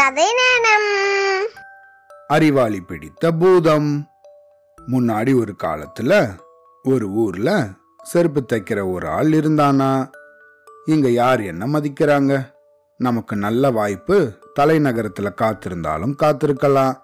கதை அறிவாளி பிடித்த பூதம். முன்னாடி ஒரு காலத்துல ஒரு ஊர்ல செருப்பு தைக்கிற ஒரு ஆள் இருந்தானா? இங்க யார் என்ன மதிக்கிறாங்க? நமக்கு நல்ல வாய்ப்பு தலைநகரத்துல காத்திருந்தாலும் காத்திருக்கலாம்.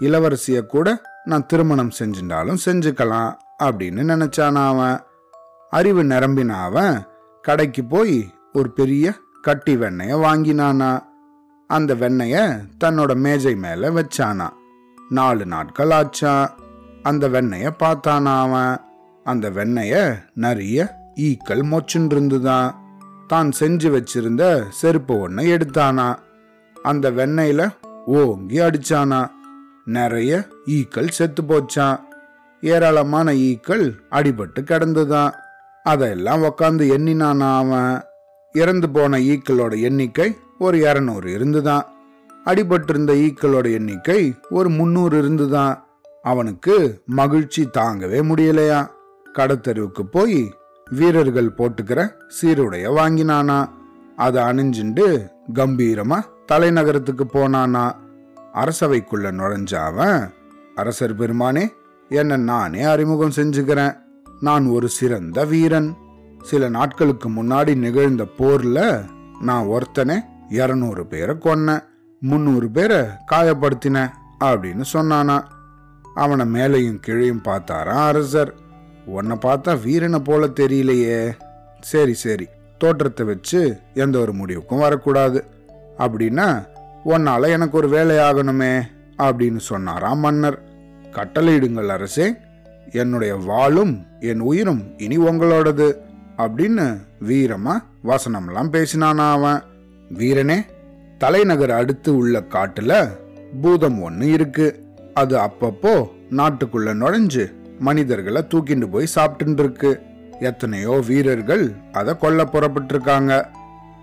இளவரசிய கூட நான் திருமணம் செஞ்சிருந்தாலும் செஞ்சுக்கலாம் அப்படின்னு நினைச்சானா அவன்? அறிவு நிரம்பின அவன் கடைக்கு போய் ஒரு பெரிய கட்டி வெண்ணைய வாங்கினானா? அந்த வெண்ணைய தன்னோட மேஜை மேல வச்சானா. நாலு நாட்கள் ஆச்சான் அந்த வெண்ணைய பார்த்தானா அவன். அந்த வெண்ணைய நிறைய ஈக்கள் மொச்சுன்னு இருந்துதான் தான் செஞ்சு வச்சிருந்த செருப்பு ஒன்றை எடுத்தானா. அந்த வெண்ணெயில ஓங்கி அடிச்சானா. நிறைய ஈக்கள் செத்து போச்சான் ஏராளமான ஈக்கள் அடிபட்டு கிடந்துதான் அதெல்லாம் உக்காந்து எண்ணினானா அவன். இறந்து போன ஈக்களோட எண்ணிக்கை ஒரு இரநூறு இருந்துதான். அடிபட்டிருந்த ஈக்களோட எண்ணிக்கை ஒரு முந்நூறு இருந்துதான். அவனுக்கு மகிழ்ச்சி தாங்கவே முடியலையா? கடத்தெருவுக்கு போய் வீரர்கள் போட்டுக்கிற சீருடைய வாங்கினானா? அதை அணிஞ்சுண்டு கம்பீரமா தலைநகரத்துக்கு போனானா? அரசவைக்குள்ள நுழைஞ்ச அவன் அரசர் பெருமானே என்ன நானே அறிமுகம் செஞ்சுக்கிறேன். நான் ஒரு சிறந்த வீரன். சில நாட்களுக்கு முன்னாடி நிகழ்ந்த போர்ல நான் ஒருத்தனே இரநூறு பேரை கொன்னேன் முந்நூறு பேரை காயப்படுத்தினேன் அப்படின்னு சொன்னானா. அவனை மேலையும் கீழையும் பார்த்தாராம் அரசர். உன்னை பார்த்தா வீரனை போல தெரியலையே. சரி சரி தோற்றத்தை வச்சு எந்த ஒரு முடிவுக்கும் வரக்கூடாது. அப்படின்னா உன்னால எனக்கு ஒரு வேலை ஆகணுமே அப்படின்னு சொன்னாராம் மன்னர். கட்டளையிடுங்கள் அரசே என்னுடைய வாளும் என் உயிரும் இனி உங்களோடது அப்படின்னு வீரமா வசனம்லாம் பேசினானா அவன். வீரனே தலைநகர் அடுத்து உள்ள காட்டுல பூதம் ஒண்ணு இருக்கு. அது அப்பப்போ நாட்டுக்குள்ள நுழைஞ்சு மனிதர்களை தூக்கிட்டு போய் சாப்பிட்டு இருக்கு எத்தனையோ வீரர்கள் அதை கொல்ல புறப்பட்டிருக்காங்க.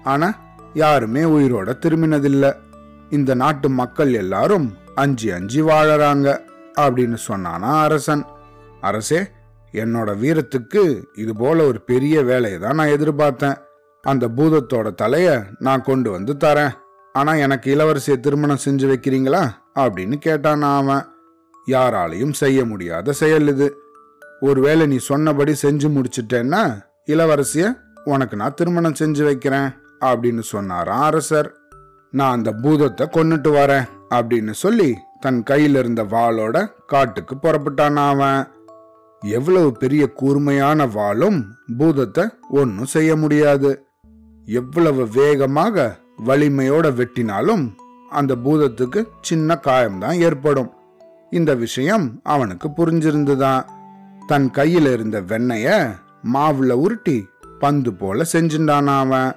ஆனா யாருமே உயிரோட திரும்பினதில்ல. இந்த நாட்டு மக்கள் எல்லாரும் அஞ்சி அஞ்சி வாழறாங்க அப்படின்னு சொன்னானா அரசன். அரசே என்னோட வீரத்துக்கு இது போல ஒரு பெரிய வேலையை தான் நான் எதிர்பார்த்தேன். அந்த பூதத்தோட தலைய நான் கொண்டு வந்து தரேன். ஆனா எனக்கு இளவரசியை திருமணம் செஞ்சு வைக்கிறீங்களா? அப்படின்னு கேட்டான் அவன். யாராலையும் செய்ய முடியாத செயல் இது. ஒருவேளை நீ சொன்னபடி செஞ்சு முடிச்சிட்டேன்னா இளவரசிய உனக்கு நான் திருமணம் செஞ்சு வைக்கிறேன் அப்படின்னு சொன்னாராம் அரசர். நான் அந்த பூதத்தை கொன்னுட்டு வரேன் அப்படின்னு சொல்லி தன் கையில் இருந்த வாளோட காட்டுக்கு புறப்பட்டான் அவன். எவ்வளவு பெரிய கூர்மையான வாளும் பூதத்தை ஒன்றும் செய்ய முடியாது. எவ்வளவு வேகமாக வலிமையோட வெட்டினாலும் அந்த பூதத்துக்கு சின்ன காயம்தான் ஏற்படும். இந்த விஷயம் அவனுக்கு புரிஞ்சிருந்துதான். தன் கையில் இருந்த வெண்ணைய மாவுல உருட்டி பந்து போல செஞ்சுட்டானா அவன்.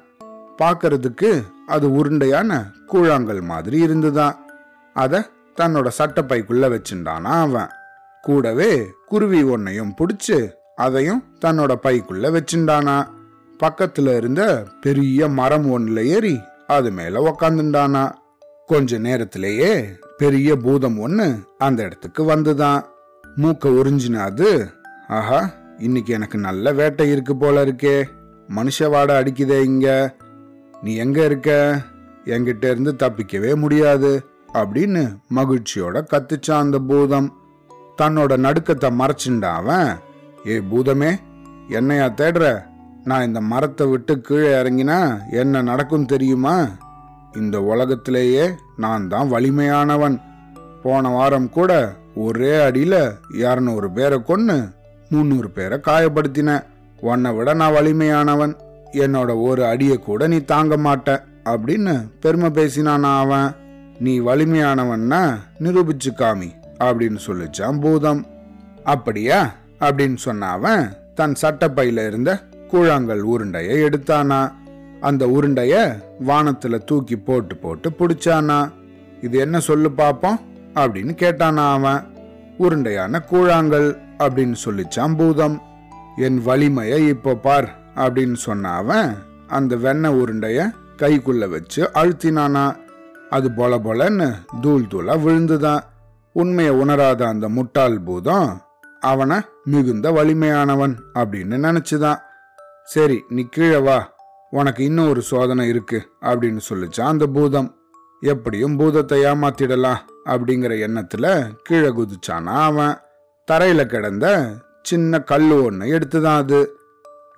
பார்க்கறதுக்கு அது உருண்டையான கூழாங்கல் மாதிரி இருந்துதான். அதை தன்னோட சட்டப்பைக்குள்ள வச்சுட்டானா அவன். கூடவே குருவி ஒன்னையும் பிடிச்சு அதையும் தன்னோட பைக்குள்ள வச்சுட்டானா பக்கத்துல இருந்த பெரிய மரம் ஒன்றுல ஏறி அது மேல உக்காந்துட்டானா கொஞ்ச நேரத்திலேயே பெரிய பூதம் ஒண்ணு அந்த இடத்துக்கு வந்துதான். மூக்க உறிஞ்சினாது ஆஹா இன்னைக்கு எனக்கு நல்ல வேட்டை இருக்கு போல இருக்கே. மனுஷ வாடை அடிக்குதே இங்க. நீ எங்க இருக்க? என்கிட்ட இருந்து தப்பிக்கவே முடியாது. அப்படின்னு மகிழ்ச்சியோட கத்துச்சான் அந்த பூதம். தன்னோட நடுக்கத்தை மறைச்சுண்டா அவன். ஏ பூதமே என்னையா தேடுற? நான் இந்த மரத்தை விட்டு கீழே இறங்கினா என்ன நடக்கும் தெரியுமா? இந்த உலகத்திலேயே நான் தான் வலிமையானவன். போன வாரம் கூட ஒரே அடியில இரநூறு பேரை கொன்று முந்நூறு பேரை காயப்படுத்தின. உன்னை விட நான் வலிமையானவன். என்னோட ஒரு அடியை கூட நீ தாங்க மாட்ட அப்படின்னு பெருமை பேசினானா அவன். நீ வலிமையானவன்னா நிரூபிச்சு காமி அப்படின்னு சொல்லிச்சான் பூதம். அப்படியா? அப்படின்னு சொன்ன அவன் தன் சட்டப்பையில இருந்த கூழாங்கல் உருண்டையை எடுத்தானா? அந்த உருண்டைய வானத்துல தூக்கி போட்டு போட்டு பிடிச்சானா? இது என்ன சொல்லு பாப்போம்? அப்படின்னு கேட்டானா அவன். உருண்டையான கூழாங்கல் அப்படின்னு சொல்லிச்சான் பூதம். என் வலிமைய இப்போ பார் அப்படின்னு சொன்ன அவன் அந்த வெண்ணெய் உருண்டைய கைக்குள்ள வச்சு அழுத்தினானா. அது பொல பொலன்னு தூள் தூளா விழுந்துதான். உண்மையை உணராத அந்த முட்டாள் பூதம் அவனை மிகுந்த வலிமையானவன் அப்படின்னு நினைச்சுதான். சரி நீ கீழே வா. உனக்கு இன்னும் ஒரு சோதனை இருக்கு அப்படின்னு சொல்லிச்சான் அந்த பூதம். எப்படியும் பூதத்தை ஏமாத்திடலாம் அப்படிங்கிற எண்ணத்துல கீழே குதிச்சானா அவன். தரையில கிடந்த சின்ன கல் ஒன்று எடுத்துதான் அது.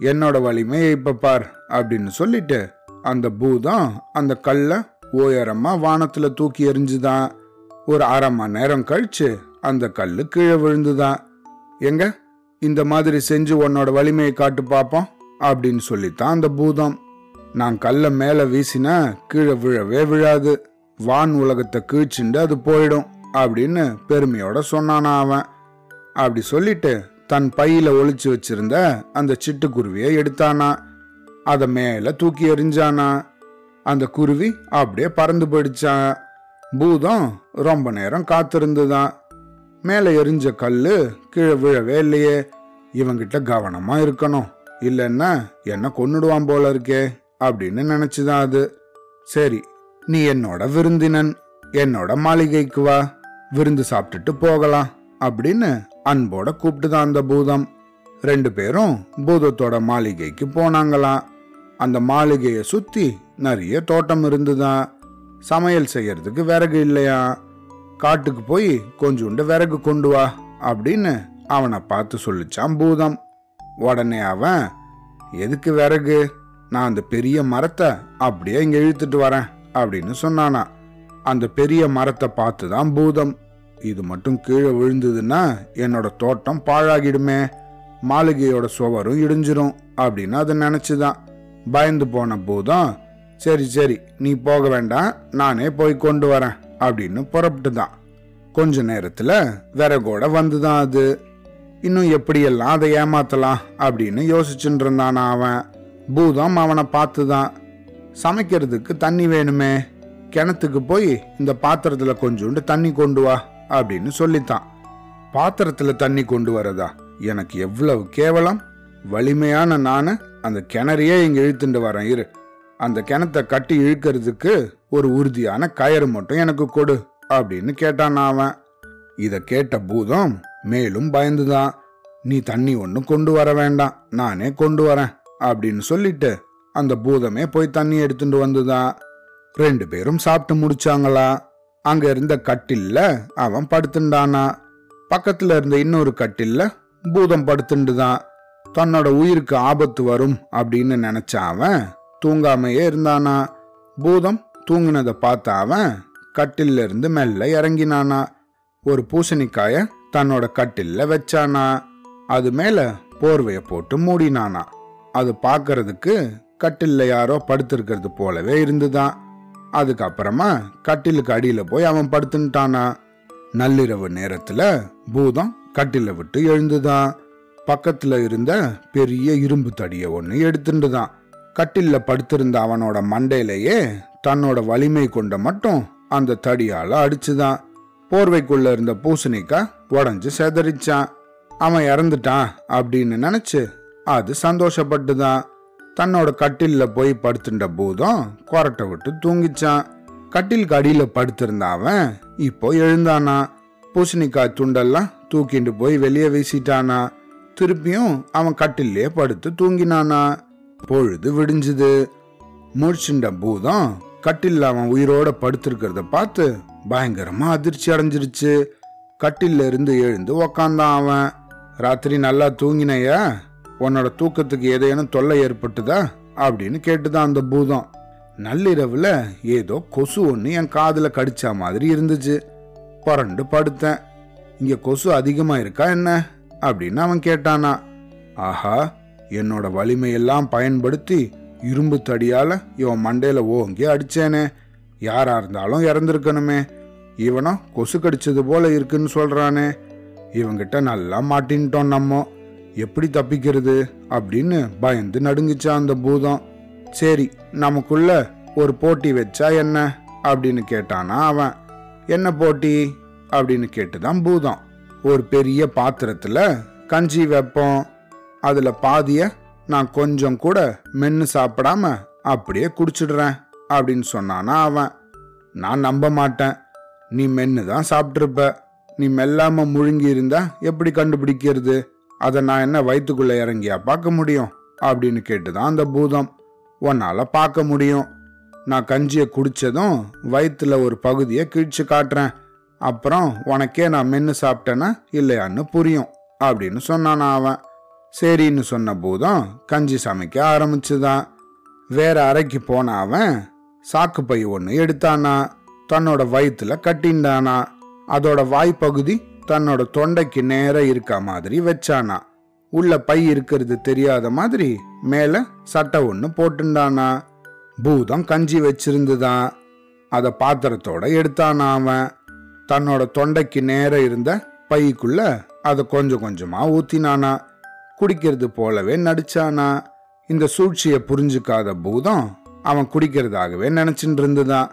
என்னோட வலிமையை இப்ப பார் அப்படின்னு சொல்லிட்டு அந்த பூதம் அந்த கல்லை ஓயரமா வானத்துல தூக்கி எறிஞ்சுதான். ஒரு அரை மணி நேரம் கழிச்சு அந்த கல் கீழே விழுந்துதான். எங்க? இந்த மாதிரி செஞ்சு உன்னோட வலிமையை காட்டு பார்ப்போம் அப்படின்னு சொல்லித்தான் அந்த பூதம். நான் கல்லை மேலே வீசினா கீழே விழவே விழாது. வான் உலகத்தை கீழ்ச்சிண்டு அது போயிடும் அப்படின்னு பெருமையோட சொன்னானா அவன். அப்படி சொல்லிட்டு தன் பையில ஒழிச்சு வச்சிருந்த அந்த சிட்டுக்குருவியை எடுத்தானா. அதை மேலே தூக்கி எறிஞ்சானா. அந்த குருவி அப்படியே பறந்து போயிடுச்சான் பூதம் ரொம்ப நேரம் காத்திருந்துதான். மேலே எரிஞ்ச கல் கீழே விழவே இல்லையே. இவங்கிட்ட கவனமா இருக்கணும். இல்லைன்னா என்ன கொன்னுடுவான் போல இருக்கே அப்படின்னு நினைச்சுதான் அது. சரி நீ என்னோட விருந்தினன் என்னோட மாளிகைக்கு வா விருந்து சாப்பிட்டுட்டு போகலாம் அப்படின்னு அன்போட கூப்பிட்டுதான் அந்த பூதம். ரெண்டு பேரும் பூதத்தோட மாளிகைக்கு போனாங்களாம். அந்த மாளிகையை சுத்தி நிறைய தோட்டம் இருந்துதான் சமையல் செய்யறதுக்கு விறகு இல்லையா? காட்டுக்கு போய் கொஞ்சோண்டு விறகு கொண்டு வா அப்படின்னு அவனை பார்த்து சொல்லிச்சான் பூதம். உடனே அவன் எதுக்கு விறகு? நான் அந்த பெரிய மரத்தை அப்படியே இங்கே இழுத்துட்டு வரேன் அப்படின்னு சொன்னானா. அந்த பெரிய மரத்தை பார்த்து தான் பூதம். இது மட்டும் கீழே விழுந்ததுன்னா என்னோட தோட்டம் பாழாகிடுமே மாளிகையோட சுவரும் இடிஞ்சிரும் அப்படின்னு அதை நினச்சிதான். பயந்து போன பூதம் சரி சரி நீ போக வேண்டாம் நானே போய் கொண்டு வரேன் அப்படின்னு புறப்பட்டு தான் கொஞ்ச நேரத்தில் விறகோட வந்துதான் அது. இன்னும் எப்படியெல்லாம் அதை ஏமாத்தலாம் அப்படின்னு யோசிச்சுட்டு இருந்தானா அவன். பூதம் அவனை பார்த்து தான் சமைக்கிறதுக்கு தண்ணி வேணுமே. கிணத்துக்கு போய் இந்த பாத்திரத்தில் கொஞ்சோண்டு தண்ணி கொண்டு வா அப்படின்னு சொல்லித்தான். பாத்திரத்தில் தண்ணி கொண்டு வரதா? எனக்கு எவ்வளவு கேவலம். வலிமையான நான் அந்த கிணறையே இங்கே இழுத்துட்டு வரேன் இரு. அந்த கிணத்தை கட்டி இழுக்கிறதுக்கு ஒரு உறுதியான கயறு மட்டும் எனக்கு கொடு அப்படின்னு கேட்டான் அவன். இதை கேட்ட பூதம் மேலும் பயந்துதான். நீ தண்ணி ஒன்றும் கொண்டு வர வேண்டாம். நானே கொண்டு வரேன் அப்படின்னு சொல்லிட்டு அந்த பூதமே போய் தண்ணி எடுத்துட்டு வந்துதான் ரெண்டு பேரும் சாப்பிட்டு முடிச்சாங்களா. அங்க இருந்த கட்டில்ல அவன் படுத்துண்டானா. பக்கத்துல இருந்த இன்னொரு கட்டில்ல பூதம் படுத்துண்டுதான் தன்னோட உயிருக்கு ஆபத்து வரும் அப்படின்னு நினைச்ச அவன் தூங்காமையே இருந்தானா. பூதம் தூங்கினதை பார்த்த அவன் கட்டில்ல இருந்து மெல்ல இறங்கினானா. ஒரு பூசணிக்காய தன்னோட கட்டில்ல வச்சானா? அது மேல போர்வைய போட்டு மூடினானா? அது பார்க்கறதுக்கு கட்டில்ல யாரோ படுத்திருக்கிறது போலவே இருந்துதான் அதுக்கப்புறமா கட்டிலுக்கு அடியில போய் அவன் படுத்துட்டானா நள்ளிரவு நேரத்துல பூதம் கட்டில விட்டு எழுந்துதான் பக்கத்துல இருந்த பெரிய இரும்பு தடிய ஒண்ணு எடுத்துட்டுதான் கட்டில்ல படுத்திருந்த அவனோட மண்டையிலேயே தன்னோட வலிமை கொண்ட மட்டும் அந்த தடியால அடிச்சுதான் போர்வைக்குள்ள இருந்த பூசணிக்காய் உடஞ்சு செதறிச்சான். அவன் இறந்துட்டான் அப்படின்னு நினைச்சு அது சந்தோஷப்பட்டுதான். தன்னோட கட்டில்ல போய் படுத்துட்ட பூதம் கொரட்டை விட்டு தூங்கிச்சான். கட்டிலுக்கு அடியில படுத்திருந்த அவன் இப்போ எழுந்தானா? பூசணிக்காய் துண்டெல்லாம் தூக்கிட்டு போய் வெளியே வீசிட்டானா? திருப்பியும் அவன் கட்டிலே படுத்து தூங்கினானா? பொழுது விடிஞ்சுது. முழிச்சுண்ட பூதம் கட்டில் அவன் உயிரோட படுத்திருக்கிறத பார்த்து பயங்கரமா அதிர்ச்சி அடைஞ்சிருச்சு. கட்டில இருந்து எழுந்து உக்காந்தான் அவன். ராத்திரி நல்லா தூங்கினையா? உன்னோட தூக்கத்துக்கு ஏதேனும் தொல்லை ஏற்பட்டுதா? அப்படின்னு கேட்டுதான் அந்த பூதம். நள்ளிரவுல ஏதோ கொசு ஒன்று என் காதில் கடிச்ச மாதிரி இருந்துச்சு. புரண்டு படுத்தேன். இங்க கொசு அதிகமா இருக்கா என்ன? அப்படின்னு அவன் கேட்டானா. ஆஹா என்னோட வலிமையெல்லாம் பயன்படுத்தி இரும்பு தடியால இவன் மண்டையில ஓங்கி அடிச்சேனே. யாரா இருந்தாலும் இறந்துருக்கணுமே. இவனும் கொசு கடிச்சது போல இருக்குன்னு சொல்றானே. இவங்கிட்ட நல்லா மாட்டின்ட்டோம் நம்ம. எப்படி தப்பிக்கிறது அப்படின்னு பயந்து நடுங்குச்சா அந்த பூதம். சரி நமக்குள்ள ஒரு போட்டி வச்சா என்ன அப்படின்னு கேட்டானா அவன். என்ன போட்டி அப்படின்னு கேட்டுதான் பூதம். ஒரு பெரிய பாத்திரத்துல கஞ்சி வைப்போம். அதுல பாதிய நான் கொஞ்சம் கூட மென்னு சாப்பிடாம அப்படியே குடிச்சிடுறேன். அப்படின்னு சொன்னானா அவன் நான் நம்ப மாட்டேன். நீ மென்னு தான் சாப்பிட்ருப்ப நீ மெல்லாம முழுங்கி இருந்தா எப்படி கண்டுபிடிக்கிறது? அதை நான் என்ன வயிற்றுக்குள்ள இறங்கியா பார்க்க முடியும்? அப்படின்னு கேட்டுதான் அந்த பூதம். உன்னால பார்க்க முடியும். நான் கஞ்சியை குடித்ததும் வயிற்றுல ஒரு பகுதியை கிழிச்சு காட்டுறேன். அப்புறம் உனக்கே நான் மென்று சாப்பிட்டேன்னா இல்லையான்னு புரியும் அப்படின்னு சொன்னானா அவன். சரின்னு சொன்ன பூதம் கஞ்சி சமைக்க ஆரம்பிச்சுதான். வேற அறைக்கு போன அவன் சாக்கு பை ஒன்று எடுத்தானா தன்னோட வயிற்றுல கட்டிண்டானா அதோட வாய்ப்பகுதி தன்னோட தொண்டைக்கு நேர இருக்க மாதிரி வச்சானா. உள்ள பை இருக்கிறது தெரியாத மாதிரி மேலே சட்டை ஒன்று போட்டுண்டானா. பூதம் கஞ்சி வச்சிருந்துதான் அதை பாத்திரத்தோட எடுத்தானா அவன். தன்னோட தொண்டைக்கு நேர இருந்த பைக்குள்ள அதை கொஞ்சம் கொஞ்சமா ஊத்தினானா. குடிக்கிறது போலவே நடிச்சானா. இந்த சூழ்ச்சியை புரிஞ்சுக்காத பூதம் அவன் குடிக்கிறதாகவே நினைச்சிட்டு இருந்துதான்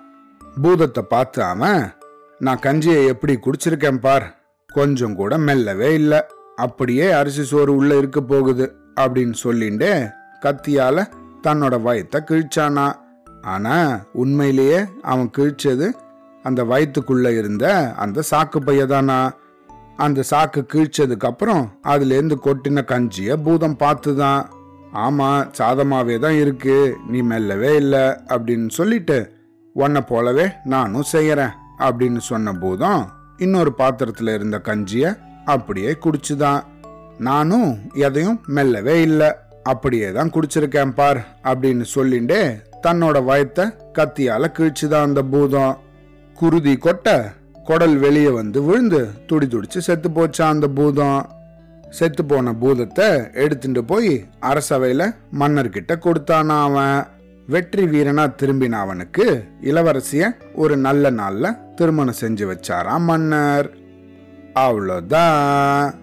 பூதத்தை பார்த்து அவன் நான் கஞ்சியை எப்படி குடிச்சிருக்கேன் பார் கொஞ்சம் கூட மெல்லவே இல்லை. அப்படியே அரிசி சோறு உள்ள இருக்க போகுது அப்படின்னு சொல்லிண்டு கத்தியால தன்னோட வயத்தை கிழிச்சானா. ஆனா உண்மையிலேயே அவன் கிழிச்சது அந்த வயிற்றுக்குள்ள இருந்த அந்த சாக்கு பையதானா? அந்த சாக்கு கிழிச்சதுக்கு அப்புறம் அதுலேருந்து கொட்டின கஞ்சிய பூதம் பார்த்துதான். ஆமாம் சாதமாவே தான் இருக்கு. நீ மெல்லவே இல்லை அப்படின்னு சொல்லிட்டு உன்னை போலவே நானும் செய்கிறேன் அப்படின்னு சொன்ன பூதம் இன்னொரு பாத்திரத்தில் இருந்த கஞ்சியை அப்படியே குடிச்சுதான். நானும் எதையும் மெல்லவே இல்லை அப்படியே தான் குடிச்சிருக்கேன் பார் அப்படின்னு சொல்லிண்டே தன்னோட வயத்தை கத்தியால கிழிச்சுதான் அந்த பூதம். குருதி கொட்ட குடல் வெளியே வந்து விழுந்து துடி துடிச்சு செத்து போச்சா அந்த பூதம். செத்து போன பூதத்தை எடுத்துட்டு போய் அரசவையில மன்னர்கிட்ட கொடுத்தானா அவன். வெற்றி வீரனா திரும்பின அவனுக்கு இளவரசிய ஒரு நல்ல நாள்ல திருமணம் செஞ்சு வச்சாராம் மன்னர். அவ்வளோதான்